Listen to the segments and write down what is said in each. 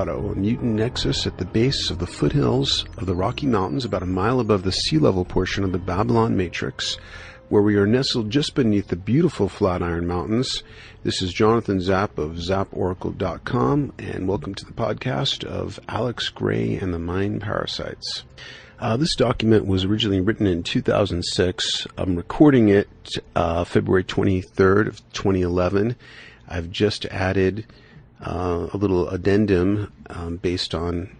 Colorado, a mutant nexus at the base of the foothills of the Rocky Mountains, about a mile above the sea level portion of the Babylon Matrix, where we are nestled just beneath the beautiful Flatiron Mountains. This is Jonathan Zap of zaporacle.com, and welcome to the podcast of Alex Grey and the Mind Parasites. Uh, this document was originally written in 2006. I'm recording it uh, February 23rd of 2011. I've just added uh, a little addendum um, based on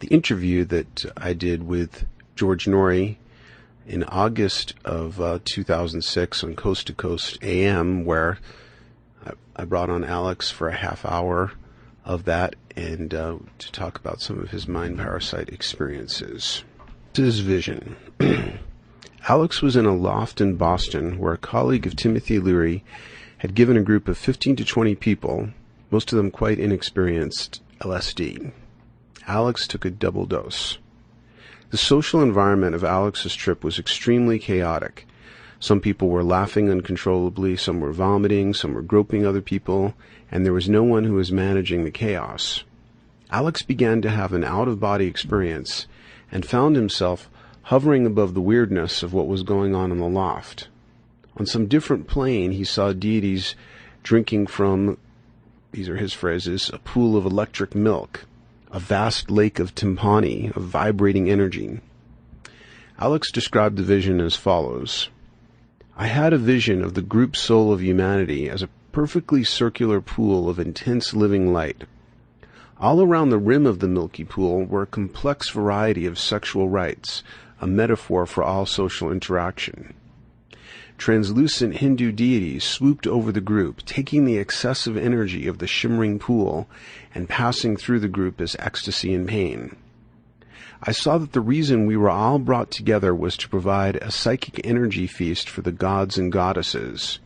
the interview that I did with George Noory in August of uh, 2006 on Coast to Coast AM, where I, I, brought on Alex for a half hour of that and uh, to talk about some of his mind parasite experiences. His vision. Alex was in a loft in Boston where a colleague of Timothy Leary had given a group of 15 to 20 people most of them quite inexperienced, LSD. Alex took a double dose. The social environment of Alex's trip was extremely chaotic. Some people were laughing uncontrollably, some were vomiting, some were groping other people, and there was no one who was managing the chaos. Alex began to have an out of body experience and found himself hovering above the weirdness of what was going on in the loft. On some different plane, he saw deities drinking from these are his phrases, a pool of electric milk, a vast lake of timpani, of vibrating energy. Alex described the vision as follows I had a vision of the group soul of humanity as a perfectly circular pool of intense living light. All around the rim of the milky pool were a complex variety of sexual rites, a metaphor for all social interaction. Translucent Hindu deities swooped over the group, taking the excessive energy of the shimmering pool and passing through the group as ecstasy and pain. I saw that the reason we were all brought together was to provide a psychic energy feast for the gods and goddesses.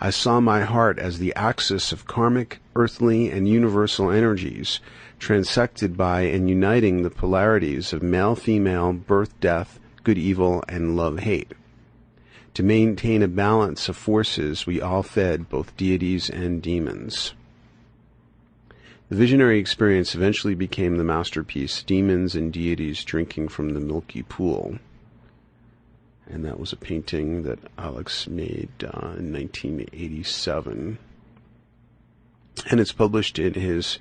I saw my heart as the axis of karmic, earthly, and universal energies, transected by and uniting the polarities of male female, birth death, good evil, and love hate. To maintain a balance of forces, we all fed both deities and demons. The visionary experience eventually became the masterpiece Demons and Deities Drinking from the Milky Pool. And that was a painting that Alex made uh, in 1987. And it's published in his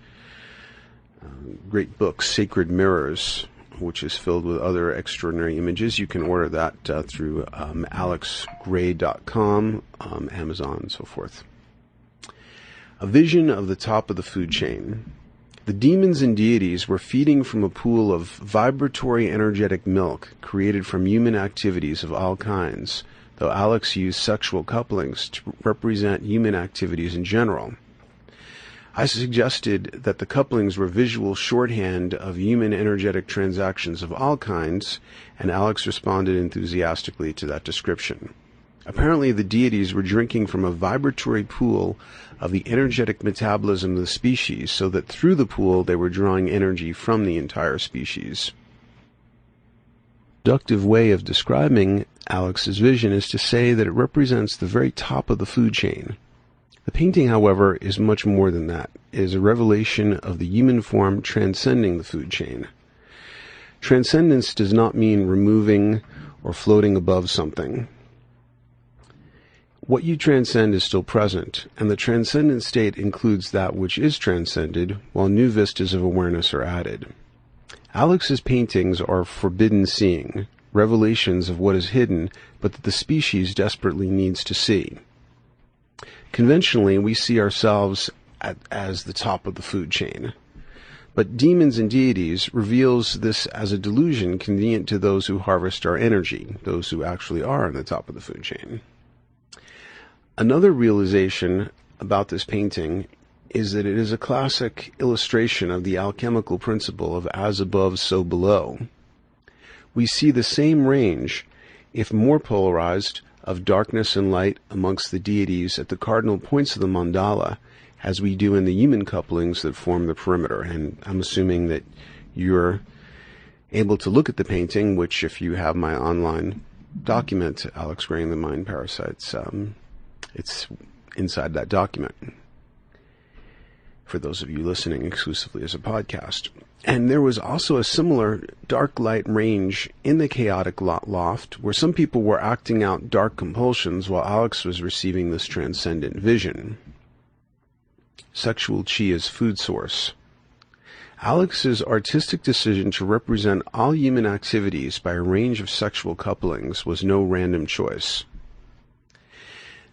uh, great book, Sacred Mirrors, which is filled with other extraordinary images. You can order that uh, through um, alexgrey.com, um, Amazon, and so forth. A vision of the top of the food chain. The demons and deities were feeding from a pool of vibratory energetic milk created from human activities of all kinds, though Alex used sexual couplings to represent human activities in general. I suggested that the couplings were visual shorthand of human energetic transactions of all kinds, and Alex responded enthusiastically to that description. Apparently, the deities were drinking from a vibratory pool of the energetic metabolism of the species, so that through the pool they were drawing energy from the entire species. Productive way of describing Alex's vision is to say that it represents the very top of the food chain, the painting, however, is much more than that. It is a revelation of the human form transcending the food chain. Transcendence does not mean removing or floating above something. What you transcend is still present, and the transcendent state includes that which is transcended, while new vistas of awareness are added. Alex's paintings are forbidden seeing, revelations of what is hidden, but that the species desperately needs to see. Conventionally, we see ourselves at, as the top of the food chain. But Demons and Deities reveals this as a delusion convenient to those who harvest our energy, those who actually are on the top of the food chain. Another realization about this painting is that it is a classic illustration of the alchemical principle of as above, so below. We see the same range, if more polarized, of darkness and light amongst the deities at the cardinal points of the mandala as we do in the human couplings that form the perimeter. And I'm assuming that you're able to look at the painting, which, if you have my online document, Alex and the Mind Parasites, um, it's inside that document. for those of you listening exclusively as a podcast. And there was also a similar dark light range in the chaotic loft where some people were acting out dark compulsions while Alex was receiving this transcendent vision. Sexual chi as food source. Alex's artistic decision to represent all human activities by a range of sexual couplings was no random choice.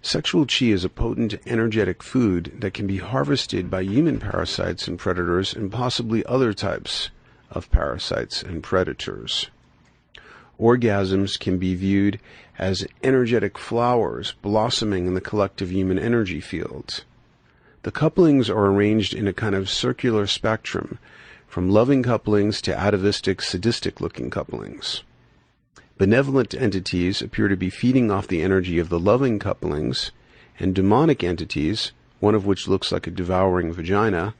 Sexual chi is a potent, energetic food that can be harvested by human parasites and predators and possibly other types of parasites and predators. Orgasms can be viewed as energetic flowers blossoming in the collective human energy field. The couplings are arranged in a kind of circular spectrum, from loving couplings to atavistic, sadistic looking couplings. Benevolent entities appear to be feeding off the energy of the loving couplings, and demonic entities, one of which looks like a devouring vagina,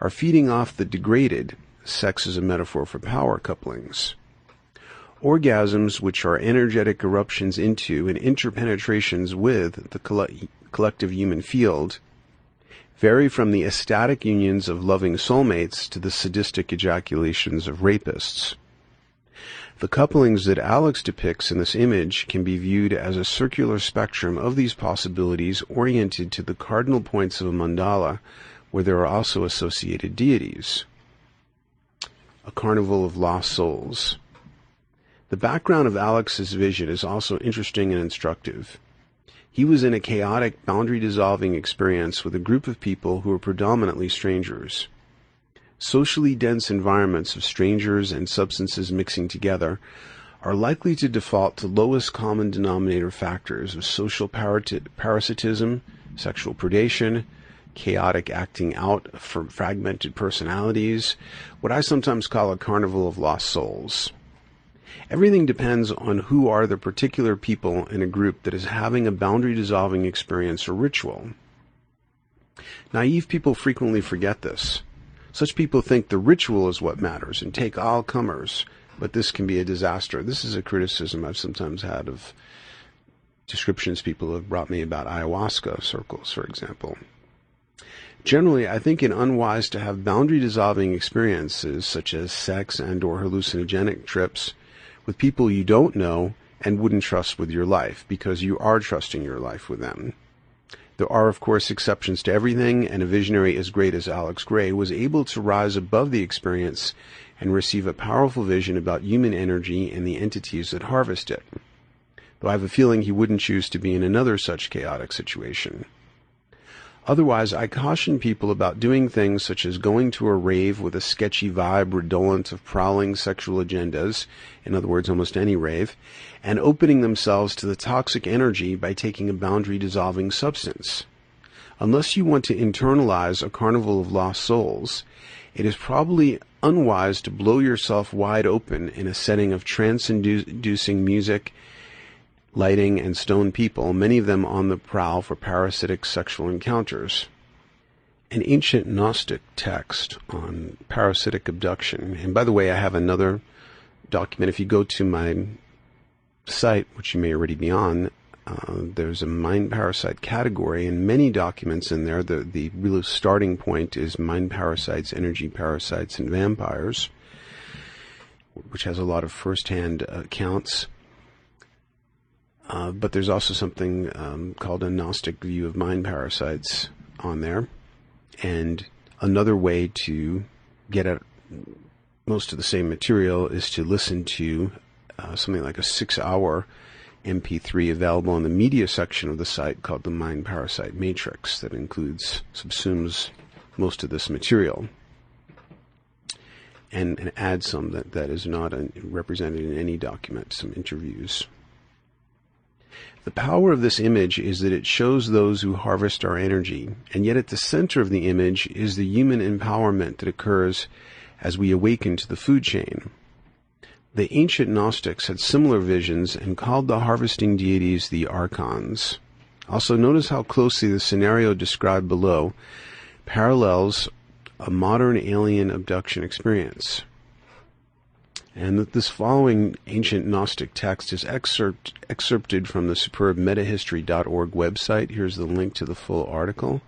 are feeding off the degraded, sex is a metaphor for power couplings. Orgasms, which are energetic eruptions into and interpenetrations with the coll- collective human field, vary from the ecstatic unions of loving soulmates to the sadistic ejaculations of rapists. The couplings that Alex depicts in this image can be viewed as a circular spectrum of these possibilities oriented to the cardinal points of a mandala where there are also associated deities. A carnival of lost souls. The background of Alex's vision is also interesting and instructive. He was in a chaotic, boundary dissolving experience with a group of people who were predominantly strangers. Socially dense environments of strangers and substances mixing together are likely to default to lowest common denominator factors of social parasitism, sexual predation, chaotic acting out from fragmented personalities, what I sometimes call a carnival of lost souls. Everything depends on who are the particular people in a group that is having a boundary dissolving experience or ritual. Naive people frequently forget this. Such people think the ritual is what matters and take all comers, but this can be a disaster. This is a criticism I've sometimes had of descriptions people have brought me about ayahuasca circles, for example. Generally, I think it unwise to have boundary dissolving experiences such as sex and or hallucinogenic trips with people you don't know and wouldn't trust with your life because you are trusting your life with them. There are, of course, exceptions to everything, and a visionary as great as Alex Grey was able to rise above the experience and receive a powerful vision about human energy and the entities that harvest it. Though I have a feeling he wouldn't choose to be in another such chaotic situation. Otherwise, I caution people about doing things such as going to a rave with a sketchy vibe redolent of prowling sexual agendas, in other words, almost any rave, and opening themselves to the toxic energy by taking a boundary dissolving substance. Unless you want to internalize a carnival of lost souls, it is probably unwise to blow yourself wide open in a setting of trance inducing music lighting, and stone people, many of them on the prowl for parasitic sexual encounters. An ancient Gnostic text on parasitic abduction, and by the way, I have another document. If you go to my site, which you may already be on, uh, there's a mind parasite category, and many documents in there. The the real starting point is mind parasites, energy parasites, and vampires, which has a lot of first-hand accounts. Uh, but there's also something um, called a Gnostic view of mind parasites on there. And another way to get at most of the same material is to listen to uh, something like a six hour MP3 available in the media section of the site called the Mind Parasite Matrix that includes, subsumes most of this material and, and adds some that, that is not represented in any document, some interviews. The power of this image is that it shows those who harvest our energy, and yet at the center of the image is the human empowerment that occurs as we awaken to the food chain. The ancient Gnostics had similar visions and called the harvesting deities the archons. Also, notice how closely the scenario described below parallels a modern alien abduction experience and that this following ancient Gnostic text is excerpt, excerpted from the superb metahistory.org website. Here's the link to the full article.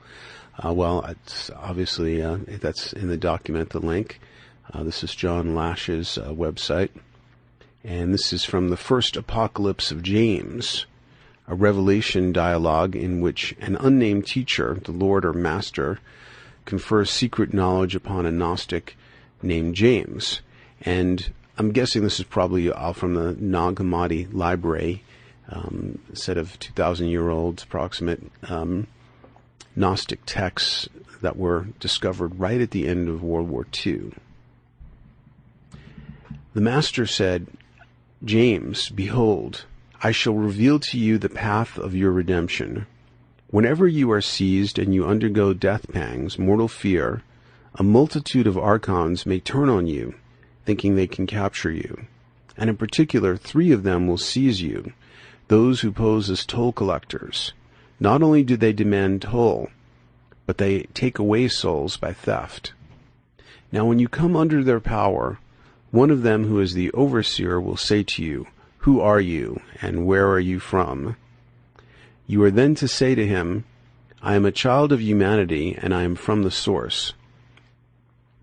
Uh, well, it's obviously uh, that's in the document, the link. Uh, this is John Lash's uh, website. And this is from the first apocalypse of James, a revelation dialogue in which an unnamed teacher, the Lord or Master, confers secret knowledge upon a Gnostic named James. And I'm guessing this is probably all from the Nag Hammadi library, um, set of 2,000 year old approximate um, Gnostic texts that were discovered right at the end of World War II. The Master said, James, behold, I shall reveal to you the path of your redemption. Whenever you are seized and you undergo death pangs, mortal fear, a multitude of archons may turn on you, thinking they can capture you. And in particular, three of them will seize you, those who pose as toll collectors. Not only do they demand toll, but they take away souls by theft. Now when you come under their power, one of them who is the overseer will say to you, Who are you, and where are you from? You are then to say to him, I am a child of humanity, and I am from the source.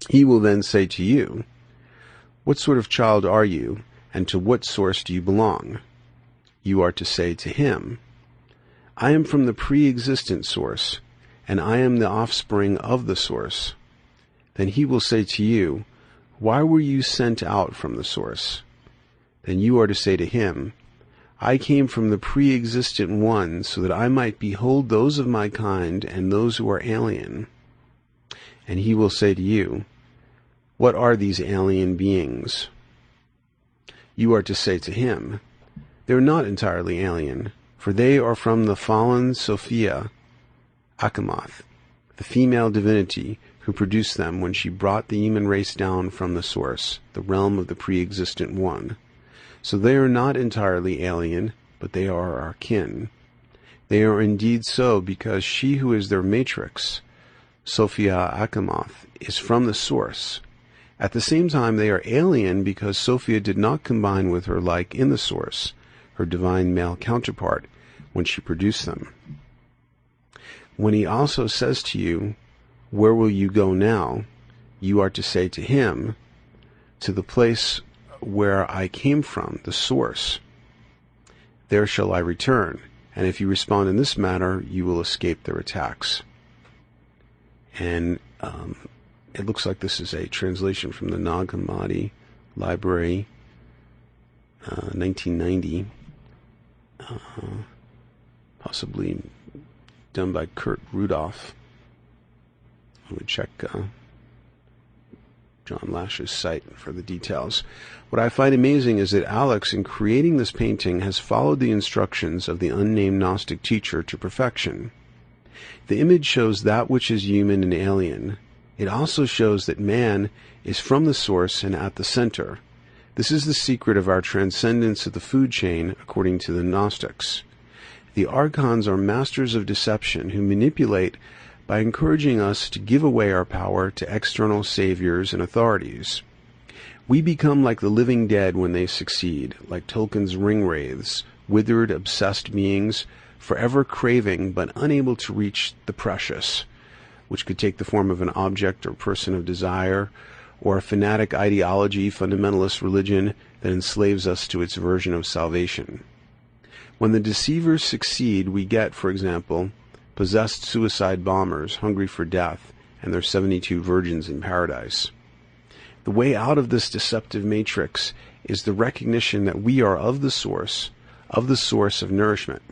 He will then say to you, What sort of child are you, and to what source do you belong? You are to say to him, I am from the pre-existent source, and I am the offspring of the source. Then he will say to you, Why were you sent out from the source? Then you are to say to him, I came from the pre-existent one so that I might behold those of my kind and those who are alien. And he will say to you, What are these alien beings? You are to say to him, They are not entirely alien, for they are from the fallen Sophia, Achamoth, the female divinity who produced them when she brought the human race down from the source, the realm of the pre-existent one. So they are not entirely alien, but they are our kin. They are indeed so because she who is their matrix, Sophia Achamoth, is from the source. At the same time, they are alien because Sophia did not combine with her like in the source, her divine male counterpart, when she produced them. When he also says to you, Where will you go now? you are to say to him, To the place where I came from, the source. There shall I return, and if you respond in this manner, you will escape their attacks. And um, it looks like this is a translation from the Nag Hammadi Library, uh, 1990, uh, possibly done by Kurt Rudolph. I would check uh, John Lash's site for the details. What I find amazing is that Alex, in creating this painting, has followed the instructions of the unnamed Gnostic teacher to perfection. The image shows that which is human and alien. It also shows that man is from the source and at the center. This is the secret of our transcendence of the food chain, according to the Gnostics. The archons are masters of deception who manipulate by encouraging us to give away our power to external saviors and authorities. We become like the living dead when they succeed, like Tolkien's ring wraiths, withered, obsessed beings, forever craving but unable to reach the precious, which could take the form of an object or person of desire, or a fanatic ideology, fundamentalist religion that enslaves us to its version of salvation. When the deceivers succeed, we get, for example, possessed suicide bombers hungry for death and their 72 virgins in paradise. The way out of this deceptive matrix is the recognition that we are of the source, of the source of nourishment.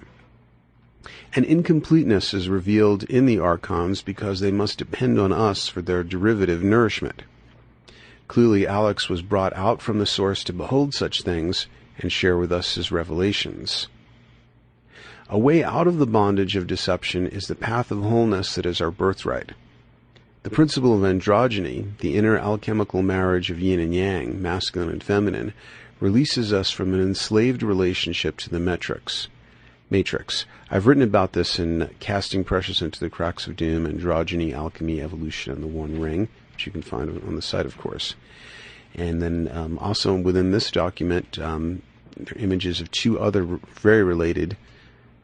An incompleteness is revealed in the archons because they must depend on us for their derivative nourishment. Clearly, Alex was brought out from the source to behold such things and share with us his revelations. A way out of the bondage of deception is the path of wholeness that is our birthright. The principle of androgyny, the inner alchemical marriage of yin and yang, masculine and feminine, releases us from an enslaved relationship to the metrics. Matrix. I've written about this in Casting Precious into the Cracks of Doom, Androgyny, Alchemy, Evolution, and the One Ring, which you can find on the site, of course. And then um, also within this document, um, there are images of two other very related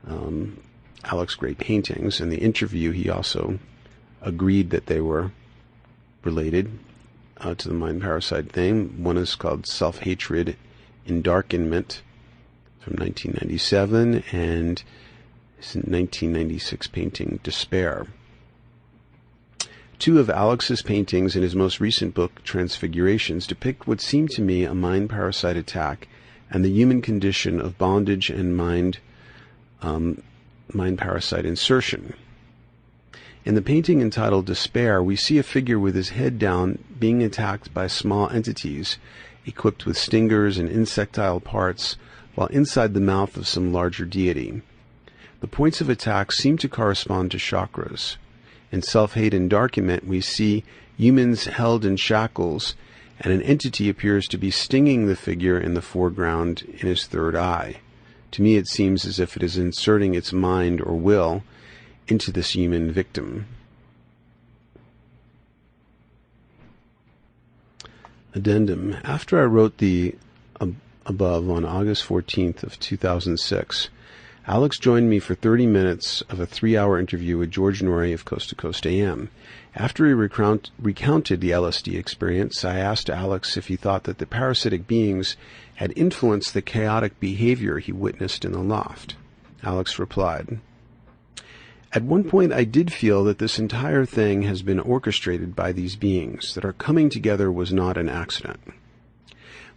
um, Alex Grey paintings. In the interview, he also agreed that they were related uh, to the mind parasite thing. One is called Self Hatred Endarkenment from 1997 and his 1996 painting Despair. Two of Alex's paintings in his most recent book, Transfigurations, depict what seemed to me a mind parasite attack and the human condition of bondage and mind um, mind parasite insertion. In the painting entitled Despair, we see a figure with his head down being attacked by small entities equipped with stingers and insectile parts while inside the mouth of some larger deity. The points of attack seem to correspond to chakras. In self-hate endarkenment, we see humans held in shackles and an entity appears to be stinging the figure in the foreground in his third eye. To me, it seems as if it is inserting its mind or will into this human victim. Addendum. After I wrote the above on August 14th of 2006, Alex joined me for 30 minutes of a three-hour interview with George Noory of Coast to Coast AM. After he recount, recounted the LSD experience, I asked Alex if he thought that the parasitic beings had influenced the chaotic behavior he witnessed in the loft. Alex replied, at one point, I did feel that this entire thing has been orchestrated by these beings, that our coming together was not an accident.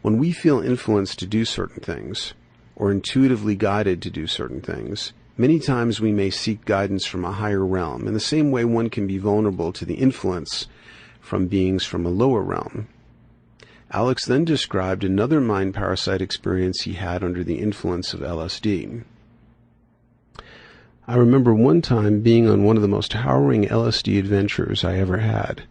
When we feel influenced to do certain things, or intuitively guided to do certain things, many times we may seek guidance from a higher realm, in the same way one can be vulnerable to the influence from beings from a lower realm. Alex then described another mind parasite experience he had under the influence of LSD. I remember one time being on one of the most harrowing LSD adventures I ever had.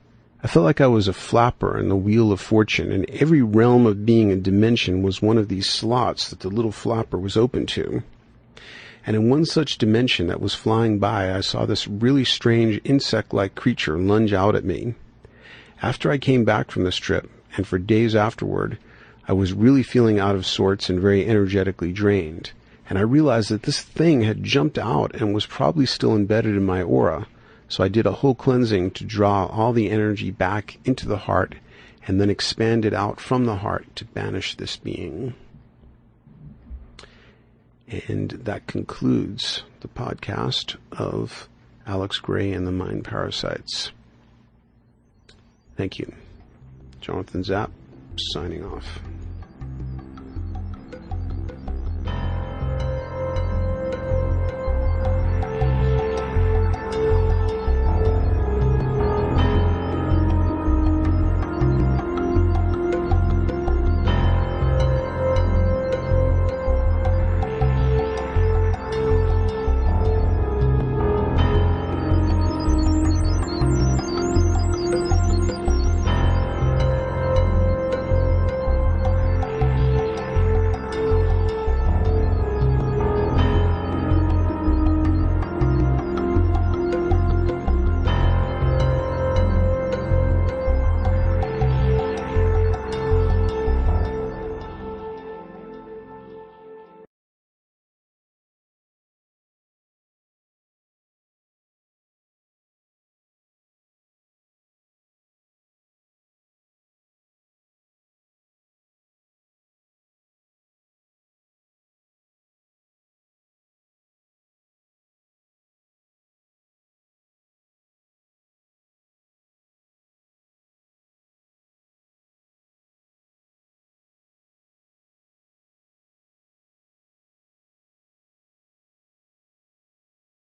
I felt like I was a flapper in the wheel of fortune, and every realm of being and dimension was one of these slots that the little flapper was open to. And in one such dimension that was flying by, I saw this really strange insect-like creature lunge out at me. After I came back from this trip, and for days afterward, I was really feeling out of sorts and very energetically drained and I realized that this thing had jumped out and was probably still embedded in my aura. So I did a whole cleansing to draw all the energy back into the heart and then expand it out from the heart to banish this being. And that concludes the podcast of Alex Grey and the Mind Parasites. Thank you. Jonathan Zap, signing off.